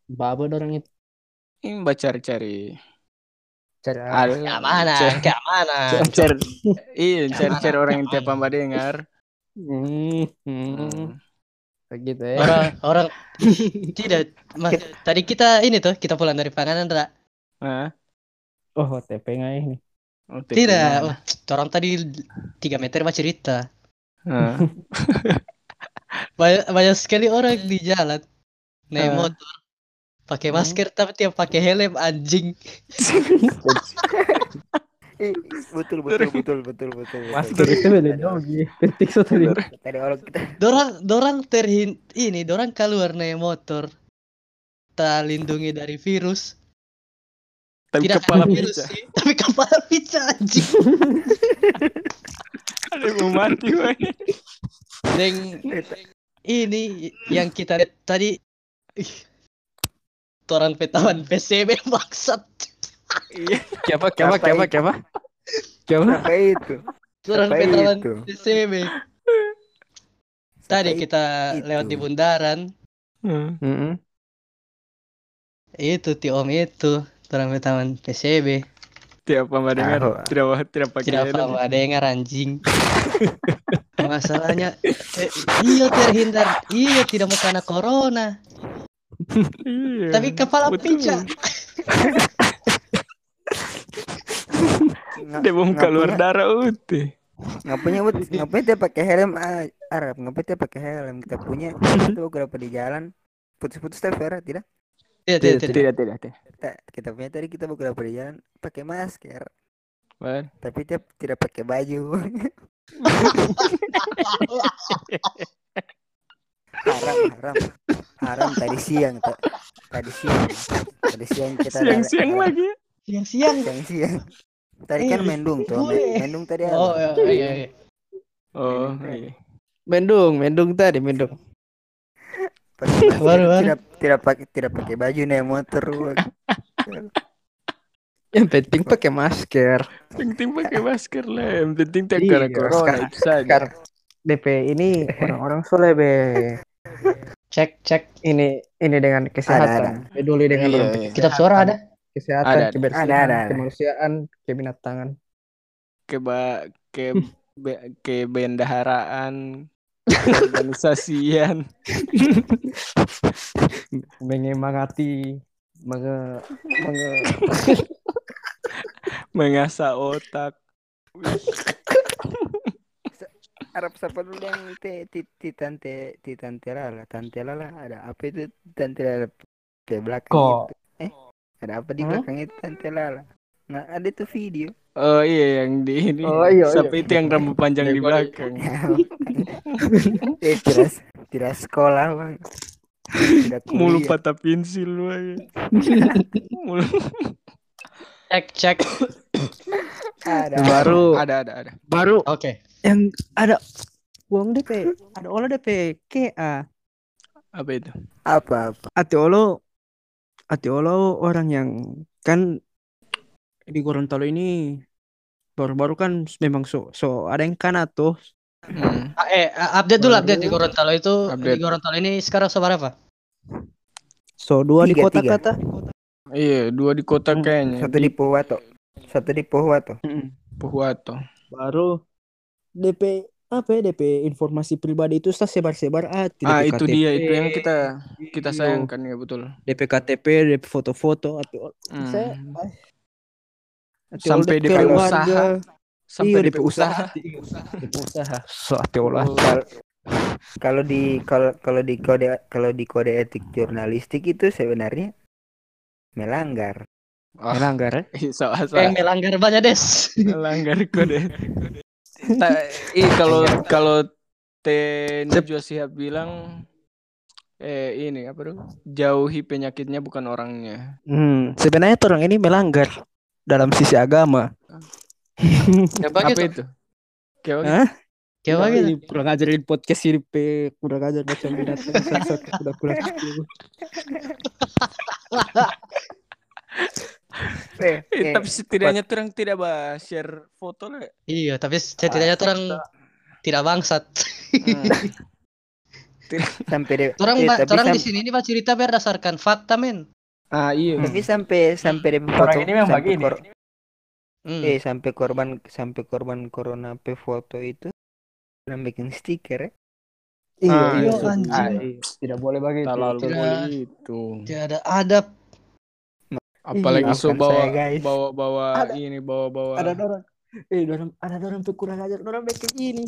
bapak dorang itu Ini mbak cari-cari. Al- Keamanan, cari- keamanan. cari, iya, cari-cari orang yang tiap mbak dengar. Hmm, begitu ya. Orang orang tidak Mas, tadi kita ini tuh kita pulang dari panganan tak? Nah, Oh, TP nggak ini? oh, Tidak, orang tadi 3 meter mah cerita. Nah, Banyak, banyak sekali orang di jalan naik motor pakai masker tapi tiap pakai helm anjing. Betul betul betul betul betul. Masker itu beda gitu. Penting satu ini. tadi orang kita Dorang dorang terhin ini dorang keluar naik motor tak lindungi dari virus. tapi Tidak kepala virus sih, tapi kepala pecah anjing. Ada yang mau mati, woy. Dan ini yang kita lihat tadi ih, orang petawan PCB maksat. Iya. Siapa? Siapa, siapa, siapa? Siapa? apa itu Orang Apa petawan itu? PCB. Tadi kita lewat di itu? bundaran, Hmm. Itu ti om itu orang petawan PCB. Tiap mbak dengar Tahu. tidak tidak pakai Tidak apa dengar anjing. Masalahnya eh, iya terhindar, iya tidak mau kena corona, Iya. tapi kepala betul. pecah. Dia mau keluar darah uti. ngapain but ngapain dia pakai helm ah, Arab ngapain dia pakai helm kita punya kita beberapa di jalan putus-putus tapi Arab tidak Tidak, tidak, tidak. Tidak, tidak, tidak. kita, kita punya tadi kita beberapa di jalan pakai masker Baik. tapi dia tidak pakai baju haram haram haram tadi siang ta- tadi siang tadi siang kita ada- Siang-siang ada- lagi. Siang-siang. siang siang tadi kan Eh, mendung tuh mendung tadi. Oh, iya, iya, iya. Oh, Minum iya. Mendung, mendung tadi, mendung. Baru, baru. tidak tidak pakai tidak pakai baju naik motor Yang penting pakai masker. Penting pakai masker lah. Yang penting tak Iya, kena corona saja. Sekarang DP ini orang-orang soleh be. Cek, cek. Ini ini dengan kesehatan. Peduli dengan Iya, iya. Kitab suara ada? kesehatan, Ada, ada. kebersihan, Ada, ada, ada. kemanusiaan, kebinatangan. Ke ba ke be- ke bendaharaan organisasian Menyemangati, menge, menge, mengasah otak. Arab siapa dulu yang te ti, ti tante ti tante lala tante lala ada apa itu tante lala di belakang Kok? itu eh ada apa di belakang itu tante lala nah ada tuh video Oh iya yang di ini. Oh, iya, Siapa iya. itu yang rambut panjang di belakang? eh terus tidak sekolah bang Mulu patah pensil bang. Mulu. Cek cek. ada baru Ada ada ada. baru Oke. Yang ada uang DP ada olah DP KA Apa itu? apa apa Atiolo Atiolo orang yang kan di Gorontalo ini baru-baru kan memang so so ada yang kana tuh Hmm. Ah, eh update dulu Baru. update di Gorontalo itu Update. di Gorontalo ini sekarang seberapa? so dua di Tiga, kota tiga. kata Iya, dua di kota Hmm, kayaknya. satu di Pohuwato satu di Pohuwato Puhuato. baru DP apa ya DP informasi pribadi itu saya sebar-sebar ah Ah, itu KTP, dia itu yang kita kita Iyo. sayangkan ya betul. DP KTP DP foto-foto Atiolo Hmm. saya ah, Sampai DP keluarga. usaha. Sampai Iya, DP usaha. DP usaha so Atiolo Oh, Kal- kalau di kalau kalau di kode kalau di kode etik jurnalistik itu sebenarnya melanggar ah, melanggar ya ih, salah Yang salah. melanggar banyak des. Melanggar kode. Ta- ih kalau kalau T Najwa Shihab bilang eh ini apa tuh? Jauhi penyakitnya bukan orangnya. Hmm, sebenarnya orang ini melanggar dalam sisi agama. Kayak Apa begitu. itu? Kayak? Kayak Nah, begitu. ini kurang ajarin podcast ini pe kurang ajar macam binatang satu udah kurang eh, tapi setidaknya orang tidak bah share foto lah. Iya, tapi setidaknya orang tidak bangsat. Hmm. sampai de, Orang eh, ba- orang di sini ini mah cerita berdasarkan fakta men. Ah iya. tapi sampai sampai de foto Orang ini memang sampai begini. kor- Hmm. eh sampai korban sampai korban corona pe foto itu orang bikin stiker ya Iya, Ah, iya, iya. anjing. tidak boleh begitu. Terlalu Tidak. boleh itu. Tidak ada adab. Apalagi Iya, so bawa saya, guys. bawa bawa Ada- ini bawa bawa. Ada orang eh orang ada orang tuh kurang ajar, orang bikin ini.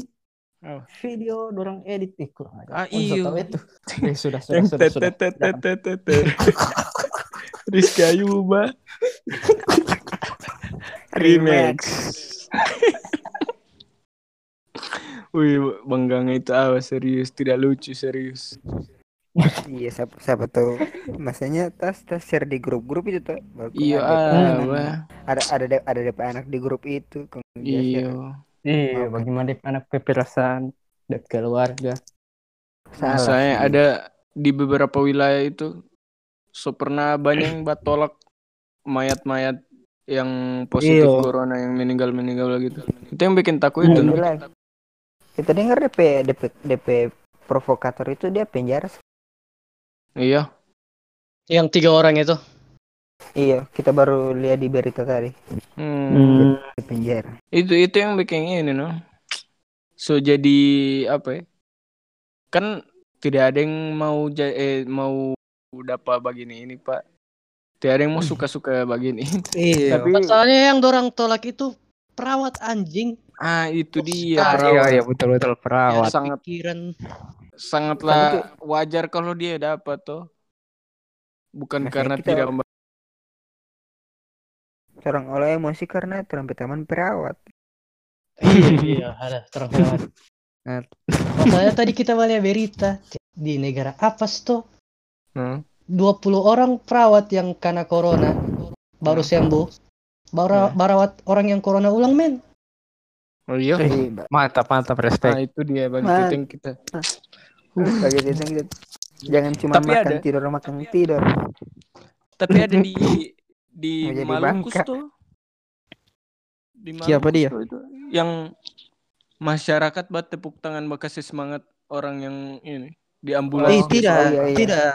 Oh. Video orang edit eh kurang Ah, ajar. Oh, iyo. so tahu itu. Eh sudah sudah sudah sudah. Rizky Ayuba remix. Wih, banggang itu apa serius, tidak lucu serius. Iya siapa siapa tahu masanya tas tas share di grup-grup itu tuh Baru Iya, ada DP ah, wah. ada ada de- ada DP anak di grup itu Iya. share. Iya, bagaimana dip anak peperasan dan keluarga. salah Misalnya sih. ada di beberapa wilayah itu so pernah banyak yang batolak mayat-mayat yang positif Iya. corona yang meninggal-meninggal gitu. Itu yang bikin takut itu. Alhamdulillah. kita dengar DP DP DP provokator itu dia penjara Iya. Yang tiga orang itu. iya kita baru lihat di berita tadi Hmm. di penjara Itu itu yang bikin ini no. So jadi apa ya? Kan tidak ada yang mau eh, mau dapat begini ini Pak. Tidak ada yang mau suka-suka begini. Iya. Tapi Masalahnya yang dorang tolak itu perawat anjing. ah itu dia perawat. iya, iya betul betul perawat. sangat Pikiran. Sangatlah wajar kalau dia dapat toh. Bukan Maksudnya karena kita- tidak orang oleh emosi karena taman perawat iya, ada terang perawat. Nah. Masalahnya tadi kita melihat berita di negara apa tuh Hmm. 20 orang perawat yang kena corona baru sembuh. Baru Hmm. barawat orang yang corona ulang men. Oh iya. Iya. Mantap mantap Nah, respect. itu dia bagi Man. kita yang kita. Bagi kita gitu. jangan cuma Tapi makan ada- tidur makan tidur Tapi ada di di Maluku tuh. Di Siapa dia? tuh itu yang masyarakat buat tepuk tangan bakasih semangat orang yang ini di ambulans. Eh Oh, tidak, oh, iya, iya. tidak.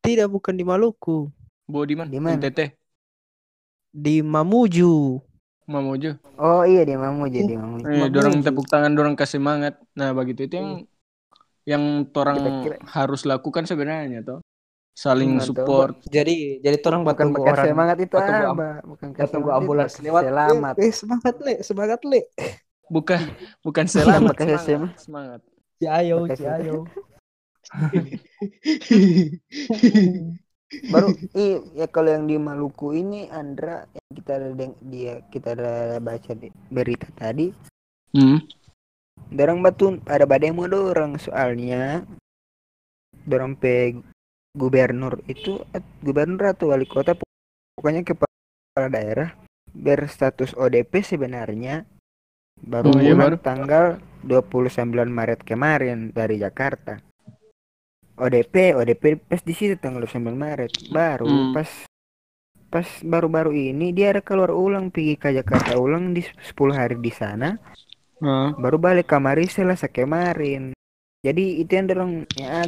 Tidak bukan di Maluku, Bawa di mana? Di mana? NTT. di Mamuju. Mamuju. oh iya dia mau jadi mau Eh, Mamuju. dorang tepuk tangan, dorang kasih semangat. Nah, begitu itu yang yang orang Kira-kira- harus lakukan sebenarnya toh. Saling Hmm, support. Jadi jadi orang bukan tunggu bekas orang semangat itu apa bukan atau gua semangat itu ambulans lewat. selamat Eh, eh, semangat le, semangat le. Bukan bukan selamat Bekas semangat. Semangat. Ci ayo, Bekas ci ayo. baru iya ya kalau yang di Maluku ini Andra yang kita ada deng- dia kita ada baca di berita tadi Hmm. Dorang batu ada badai mau dorong soalnya dorong pe gubernur itu eh, gubernur atau wali kota pokoknya kepala daerah berstatus ODP sebenarnya baru Oh, iya, baru. tanggal 29 Maret kemarin dari Jakarta. ODP, ODP pas di situ tanggal 29 Maret. Baru Hmm. pas pas baru-baru ini dia ada keluar ulang pergi ke Jakarta ulang di 10 hari di sana Ah. baru balik kamari selasa kemarin jadi itu yang dorong ya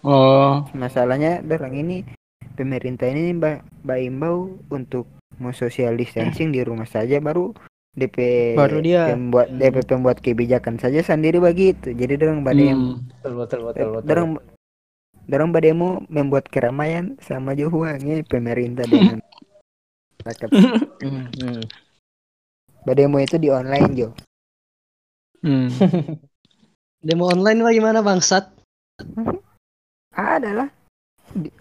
Oh. masalahnya dorong ini pemerintah ini mbak mbak imbau untuk mau social distancing di rumah saja baru DP Baru dia. pembuat DP pembuat kebijakan saja sendiri begitu jadi dorong badai Hmm. betul betul betul betul dorong dorong bademu membuat keramaian sama juhuangnya pemerintah dengan masyarakat. Hmm, hmm. bademu itu di online jo Hmm. Demo online mah gimana bangsat? ada lah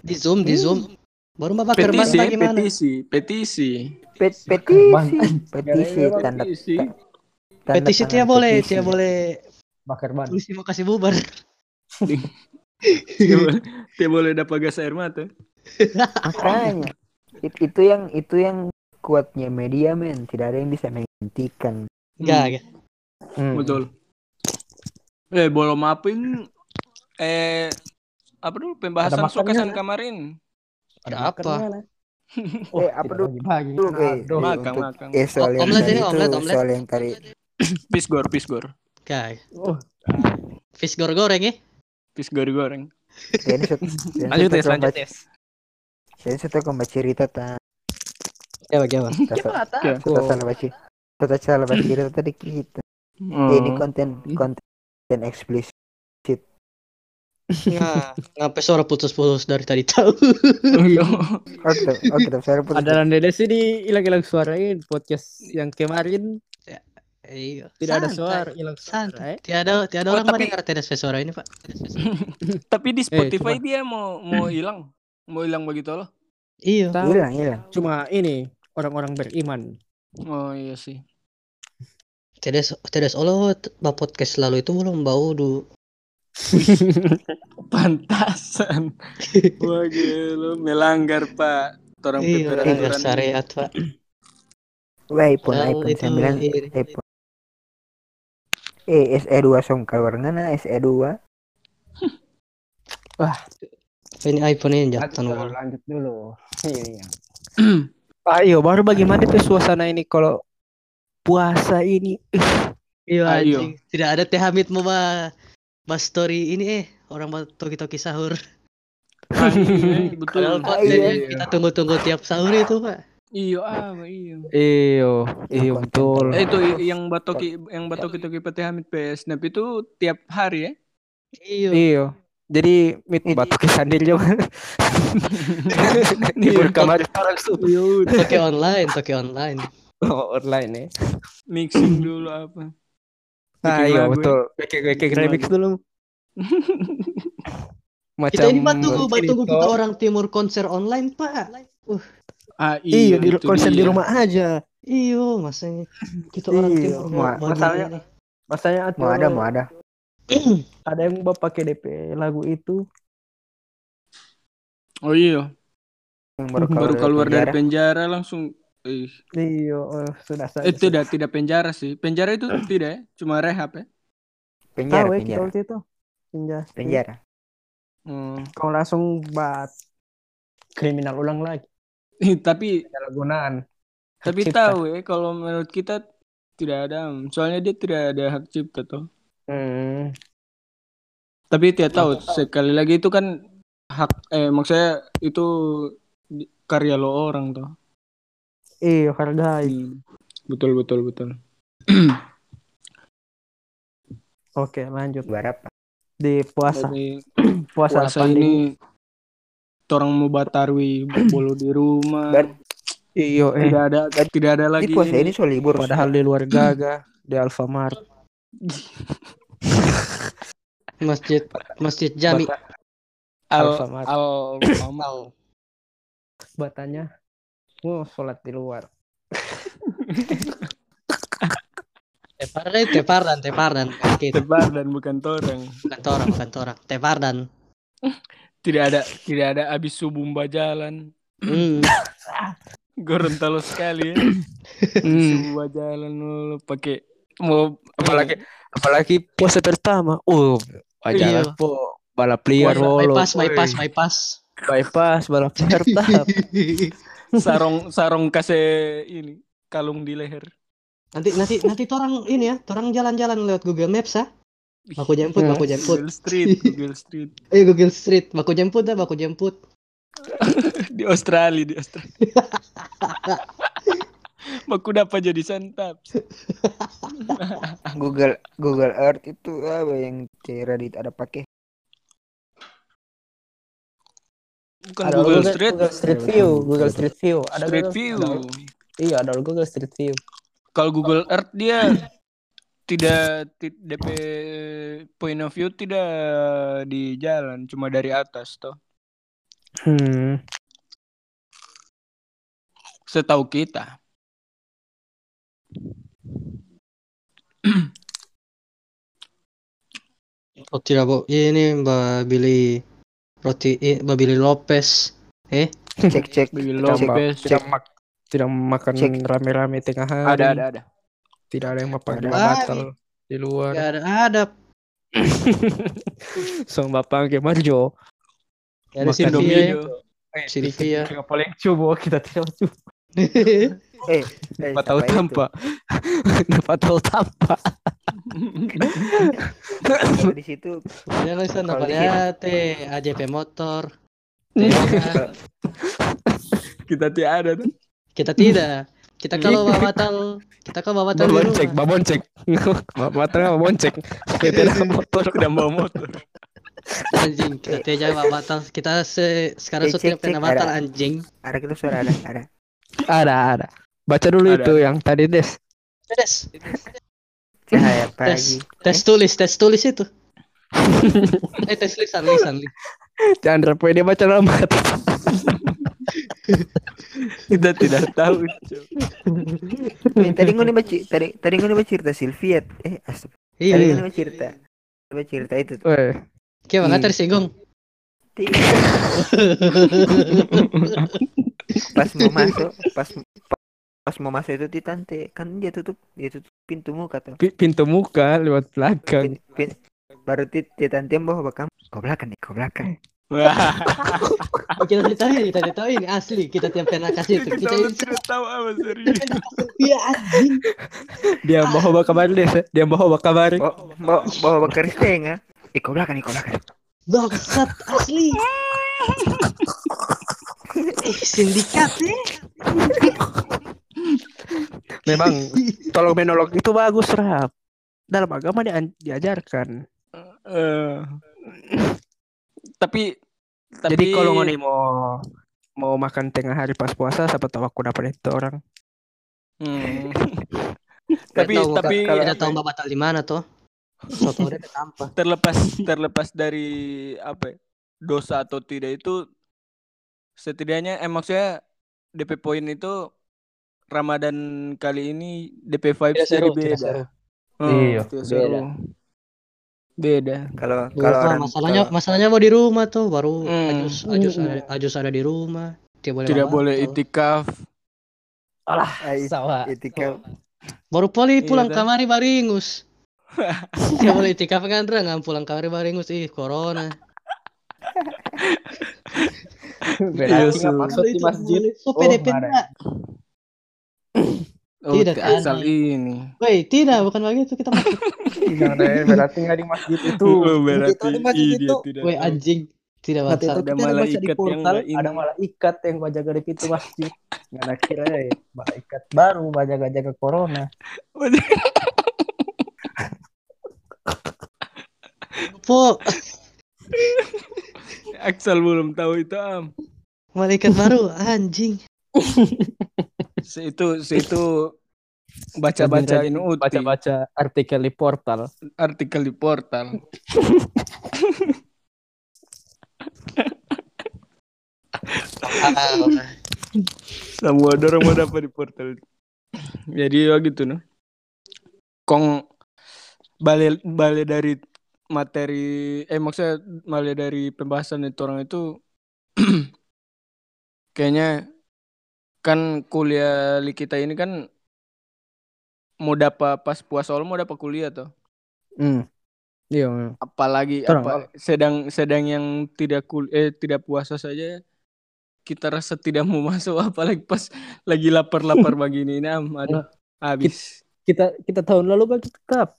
Di Zoom, di Zoom. Baru mah bakar ban Petisi, mah gimana? petisi, petisi. Pet petisi petisi tanda petisi. tanda Petisi tangan tidak boleh, petisi. tidak boleh bakar ban polisi mau kasih bubar. Tidak boleh, dapat gas air mata. makanya It- itu yang itu yang kuatnya media men tidak ada yang bisa menghentikan Enggak, enggak. Hmm. Betul. Eh, belum mapping eh apa dulu pembahasan Ada sokasan nggak? kemarin. Ada apa? Oh, Eh, apa dulu? bagi Dulu, eh, eh, Makan, makan. eh soal yang Omelet tadi ini, itu omelet. soal yang tadi Pisgor, pisgor. Enggak. Oh, Fish goreng ya? Pisgor goreng. ya, ini satu ya, Lanjut tes, lanjut ya, satu kombat cerita ta Ya bagaimana? tata salah baca tata salah baca cerita tadi kita Oh. ini konten konten eksplisit Nah, ngapa suara putus-putus dari tadi tahu? Oh, iya. oke oke tapi saya putus ada Dede sih di hilang-hilang suarain podcast yang kemarin Iya. tidak ada Santai. suara hilang Santai. Eh. Tiada tiada Oh, orang tapi- mendengar tidak suara ini, Pak. Tapi di Spotify cuma- dia mau mau hilang. Mau hilang begitu loh. Iya. Hilang hilang Cuma ini orang-orang beriman. Oh iya sih. Tidak tidak Allah podcast lalu itu belum bau du. Pantasan. Wah gila, melanggar Pak. Orang Iya, melanggar syariat, Pak. Wah, iPhone iPhone itu 9 ini. iPhone eh SE2 song keluar ngana SE2 Ini iPhone ini jatuh lanjut dulu. Iya. Ayo, baru bagaimana tuh suasana ini kalau puasa ini? Iya, anjing. Tidak ada Teh Hamid mau bah, bah story ini eh orang mau toki-toki sahur. Ah, iya, betul. Padahal Pak, iya. kita tunggu-tunggu tiap sahur itu, Pak. Iyo ah, iyo. Iyo, iyo betul. Eh itu yang batoki yang batoki toki peti Hamid PS Snap itu tiap hari ya? Iya. Iyo. Jadi mit It- batu sandil juga. Libur kamar sekarang tuh. Toki online, toki online. Oh, online ya. Mixing dulu apa? Nah, Bikin iya ya. betul. Bikin bikin Bikin remix dulu. Macam Kita ini batu batu Kirito. kita orang timur konser online, Pak. Ah, Iya, di itu konser di dia. rumah aja. Iyo, masanya kita orang Iya, timur mau, ma- masalahnya- nih? Masanya mau ada mau ada ada yang mau pakai DP lagu itu. Oh iya, yang baru keluar, baru dari keluar dari penjara. penjara langsung Iya, oh, sudah saja. eh, tidak tidak penjara sih. Penjara itu tidak ya, cuma rehab ya. penjara Tahu ya penjara waktu itu. Penjara. penjara Oh. Kau langsung bat kriminal ulang lagi. Eh, tapi Penyalahgunaan. tapi cipta. tahu ya kalau menurut kita tidak ada, soalnya dia tidak ada hak cipta tuh. Hmm. Tapi tidak tahu sekali lagi itu kan hak eh maksudnya itu karya lo orang tuh. Iya, hargai. Hmm. Betul betul betul. Oke, lanjut. berapa Di puasa. Jadi Puasa, puasa ini orang mau batarwi bolu di rumah. Ber- Iya, eh. tidak ada tidak ada lagi ini puasa ini soal libur Padahal di luar Gaga, di Alfamart. Masjid Masjid Jami. Bata- al Alfamart. al Al. Batanya, mau sholat di luar. Tepardan, tepardan, tepardan. Bukan kita, tebar dan bukan torang. bukan orang, bukan orang. Tepardan. Tidak ada tidak ada habis subuh mbak jalan. Hmm. Gorontalo sekali ya. Subuh jalan lu pakai mau apalagi apalagi puasa pertama uh Iya. aja po balap liar Bypass, wolo bypass, bypass, bypass. bypass balap liar tap sarong sarong kasih ini kalung di leher. nanti nanti nanti orang ini ya, orang jalan-jalan lewat Google Maps ah. Baku jemput, baku jemput. Google Street, Google Street Eh Google Street, baku jemput dah, baku jemput. di Australia di Australia. Baku dapat jadi santap. Google Google Earth itu apa yang Reddit ada pakai Bukan ada Google, Google, Street, Google Street View Google Street View ada Street Google- View. ada- iya ada Google Street View Kalau Google Earth dia tidak ti- DP point of view tidak di jalan, cuma dari atas toh. hmm Setahu kita. Oh tidak bu, ini Mbak Billy roti, eh, Mbak Billy Lopez. Eh, cek cek Tidak, tidak, Lopez. tidak mak- tidak makan Cek. rame-rame tengah hari Ada ada ada. tidak ada yang makan Ada. batal di luar nggak ada ada. so bapak ke Marjo Nggak ada. Indomie ya. Sylvia. Nggak paling coba kita tidak coba eh eh, Dapat tahu tanpa dapat tahu tanpa di situ Ini lo sana teh AJP motor. Toyota. Kita tidak ada tuh. kita tidak. Kita kalau bawa batal, kita kalau bawa batal di baboncek rumah. baboncek bapak tengah baboncek sepeda motor Udah bawa motor. Anjing, kita tidak bawa batal. Kita se sekarang Eh, sudah cek, pernah cek, ada. anjing. ada kita suara ada ada ada ada baca dulu Ada. itu yang tadi des Tes, cahaya tes, pagi tes tulis, tes tulis itu. eh tes lisan, lisan. Chandra dia baca lama Kita tidak tahu. Eh, tadi gue baca tadi tadi gue baca cerita Sylvia eh astagfirullah Iya, tadi iya. gue baca cerita baca cerita itu tuh. Weh, Kayak banget Iya. tersinggung. pas mau masuk pas pas mau masuk itu di tante kan dia tutup dia tutup pintu muka tuh pi- pintu muka lewat belakang Pin- pin- baru ti ti tante yang bawa bakam kau belakang nih kau belakang Oh, kita ceritain, kita ceritain asli. Kita tiap pernah kasih itu. Kita tidak tahu apa serius. Iya anjing. dia bawa kabar des dia bawa kabar bawa bawa bawa setengah eh kau belakang kau belakang Bangsat asli. Eh, sindikat eh. memang tolong menolong itu bagus rap dalam agama dia diajarkan Eh, tapi tapi jadi kalau nih mau mau makan tengah hari pas puasa siapa tahu aku dapat itu orang Hmm. Tapi tapi tapi kalau tidak tahu ya, mbak batal di mana tuh. Terlepas terlepas dari apa ya, dosa atau tidak itu setidaknya eh maksudnya DP poin itu Ramadan kali ini DP vibes jadi beda. Hmm, Iya, beda. seru. Beda. kalau Kalau kalau orang masalahnya kalau- masalahnya mau di rumah tuh baru Hmm. ajus ajus ada ajus ada di rumah. Tidak boleh Tidak boleh itikaf. alah sawah etika Baru poli Iya, pulang dah. kamari baringus. Tidak boleh itikaf kan nggak pulang kamari baringus ih corona. Berarti Su. nggak maksud di Itu masjid Oh, PDP ada. enggak. Oh, Tidak, tidak asal ini. Woi, tidak bukan begitu kita masuk. Jangan deh, berarti nggak di masjid itu Oh, berarti Begitu di masjid iya, itu tidak Woi anjing. Tidak itu bangsat. Ada malaikat yang ada malaikat yang jaga di pintu masjid nggak kira ya malaikat baru jaga jaga corona Po, Axel belum tahu itu am. malaikat baru anjing. Si itu si itu baca-baca ini uti. baca-baca artikel di portal artikel di portal. Semua orang mau dapat di portal. Jadi ya gitu no. Kong balik balik dari materi eh maksudnya malah dari pembahasan itu orang itu kayaknya kan kuliah li kita ini kan mau dapat pas puasa Allah mau dapat kuliah tuh. Hmm. Iya. Apalagi Terang, apa sedang sedang yang tidak kul eh tidak puasa saja kita rasa tidak mau masuk apalagi pas lagi lapar-lapar begini ini am aduh habis. Kita kita tahun lalu kan tetap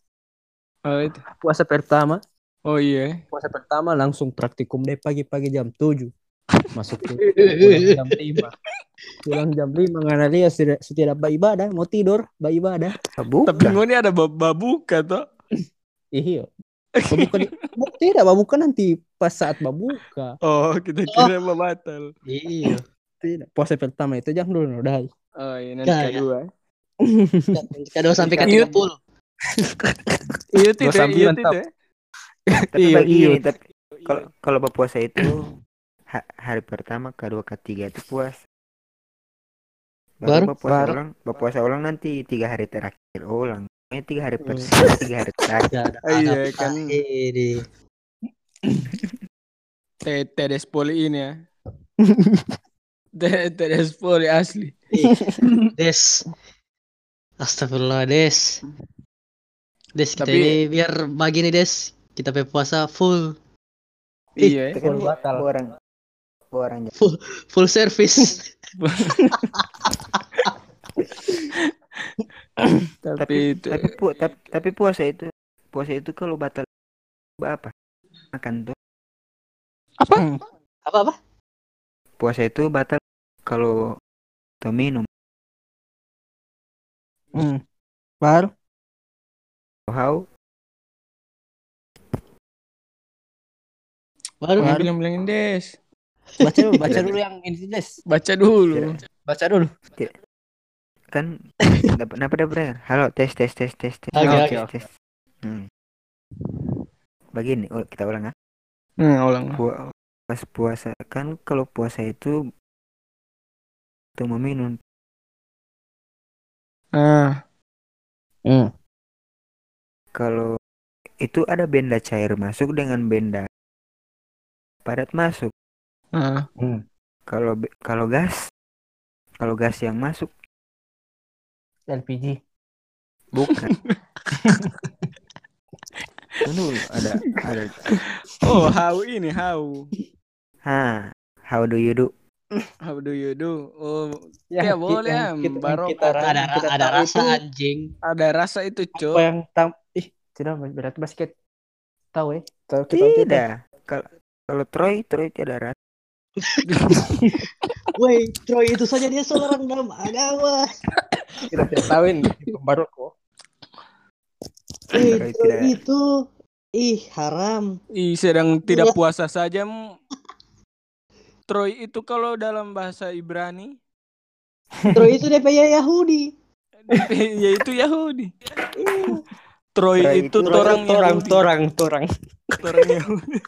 Oh, itu. puasa pertama, oh iya. puasa pertama langsung praktikum deh pagi-pagi jam 7. Masuk ke jam 5. Pulang jam 5 karena dia sudah sudah ibadah, mau tidur, ibadah. Bukan. Tapi ini ada bab- babuka toh. Iya. Babuka di, tidak, babuka nanti pas saat babuka. Oh, kita kira batal. Iya. Tidak. Puasa pertama itu jangan dulu udah. Oh, iya nanti kedua. Kedua sampai ke Iya. 30. Iya tidak, iya 29 tap. tidak. Tapi Iya, iya. tapi kalau kalau berpuasa itu ha- hari pertama, kedua, ketiga itu puas. Baru? Baru berpuasa Baru. ulang, berpuasa ulang nanti tiga hari terakhir ulang. Ini tiga hari Hmm. pertama, tiga hari terakhir. Iya, kan. ini. Tedes poli ini ya. Te Tedes poli asli. Des. Astagfirullah, Des. Des, kita Tapi- ini biar bagi nih, Des. Kita pe puasa full. Iya. Kan Full batal. orang orang Full service. Tapi itu tapi pu, tapi, tapi puasa itu puasa itu kalau batal apa makan tuh Hmm. Apa-apa? puasa itu batal kalau atau minum Hmm. Baru how Baru. Jangan bilang-bilangin Des. baca dulu, baca dulu yang ini Des. Baca dulu. Baca dulu. kan dapat dapat dapat halo tes tes tes tes tes Oke, tes, oke, tes, tes. Hmm. begini oh, kita ulang ya Hmm, ulang. Pu- pas puasa kan kalau puasa itu itu meminum Ah, Hmm. Kalau itu ada benda cair masuk dengan benda padat masuk ah. Hmm. kalau kalau gas kalau gas yang masuk LPG. bukan Tunggu ada ada Oh, how ini how? ha how do you do How do you do? Oh, Ya, ki- boleh, kita, Barokah. kita, Ada kita ada rasa itu anjing. ada rasa itu, apa Cok. yang tam tidak berarti basket tahu ya tahu kita tahu tidak kalau kalau Troy Troy tidak rasa Woi, Troy itu saja dia seorang dalam agama. kita tidak tahu ini baru kok Eh, Troy tidak itu ih haram. Ih, sedang tidak puasa saja. Troy itu kalau dalam bahasa Ibrani, Troy itu DP Yahudi. yaitu Yahudi. Troy Troy itu itu torang torang torang torang Torang Yahudi.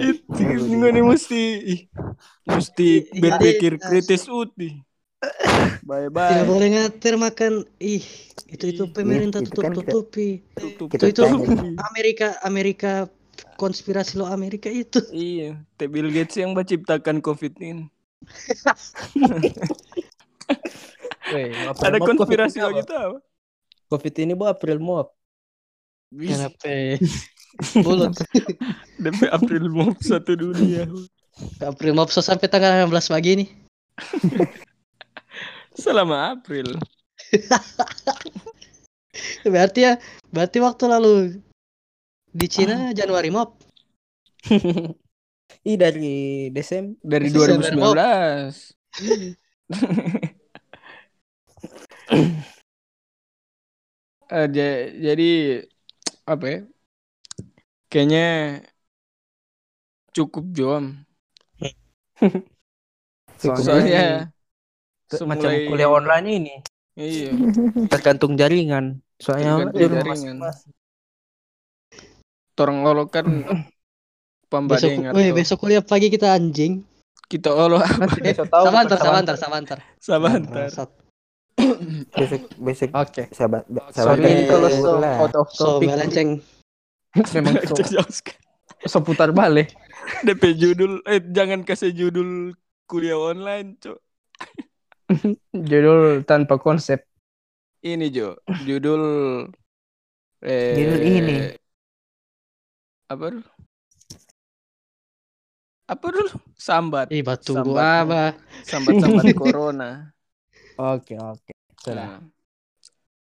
Itu ini mesti mesti Iya, berpikir iya. kritis uti. Bye Tidak bye. boleh ngatir makan. Ih, itu itu pemerintah kan tutup kita- tutupi. Itu itu. Amerika Amerika konspirasi lo Amerika itu. Iya, Bill Gates yang menciptakan COVID ini. Weh, apa- Ada konspirasi COVID ini lagi apa? tahu? covid ini bu April Mop Kenapa? Bulut. DP April Mop satu dunia. April Mopso sampai tanggal 16 pagi nih. Selama April. Berarti ya, berarti waktu lalu di Cina Januari Mop. Ih dari Desember Dari Desember, Mop. 2019. Eh, ja- jadi apa ya? Kayaknya cukup jom. Cukup Soalnya Te- macam semulai- kuliah online ini Iya. tergantung jaringan soalnya Tergantung jaringan. masing-masing. Torang olo kan Besok, weh, tuh. besok kuliah pagi kita anjing. Kita olo besok tahu Sabantar, sabantar, sabantar. sabantar. Besok besok Oke. sahabat sahabat Sorry kalian kalau so out of So topic. melenceng. Memang so, so putar balik. DP judul eh jangan kasih judul kuliah online, Cok. Judul tanpa konsep. Ini, Jo. Judul eh Judul ini. Apa dulu? Apa dulu? Sambat. Ih, batu Sambat. gua apa? Sambat-sambat corona. Oke, oke. Sudah. Nah.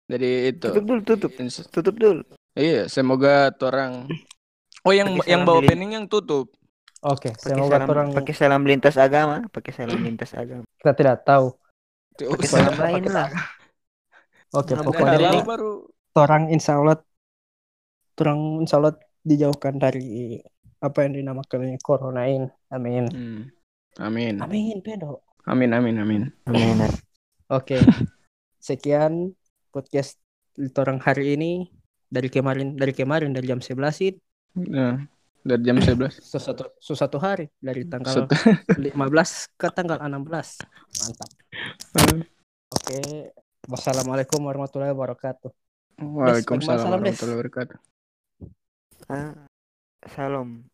Jadi itu. Tutup dulu, tutup. Tutup dulu. Iya, semoga orang Oh, yang Pakai yang bawa lilin. opening yang tutup. Oke, Pakai semoga salam, orang pakai salam lintas agama, pakai salam lintas agama. kita tidak tahu. Pakai salam lain lah. Oke, Salam pokoknya ini baru orang insya Allah orang insya Allah dijauhkan dari apa yang dinamakan coronain. Amin. Hmm. Amin. Amin, pedo. Amin amin amin. Amin. Oke. Sekian podcast orang hari ini dari kemarin dari kemarin dari jam 11 itu Nah, dari jam 11. sesuatu sesuatu hari dari tanggal Satu. 15 ke tanggal 16. Mantap. Oke. Wassalamualaikum warahmatullahi wabarakatuh. Waalaikumsalam warahmatullahi wabarakatuh. Ah, salam.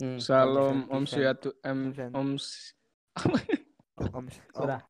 Hmm. Salam Om Om Om. Om Om. Sudah.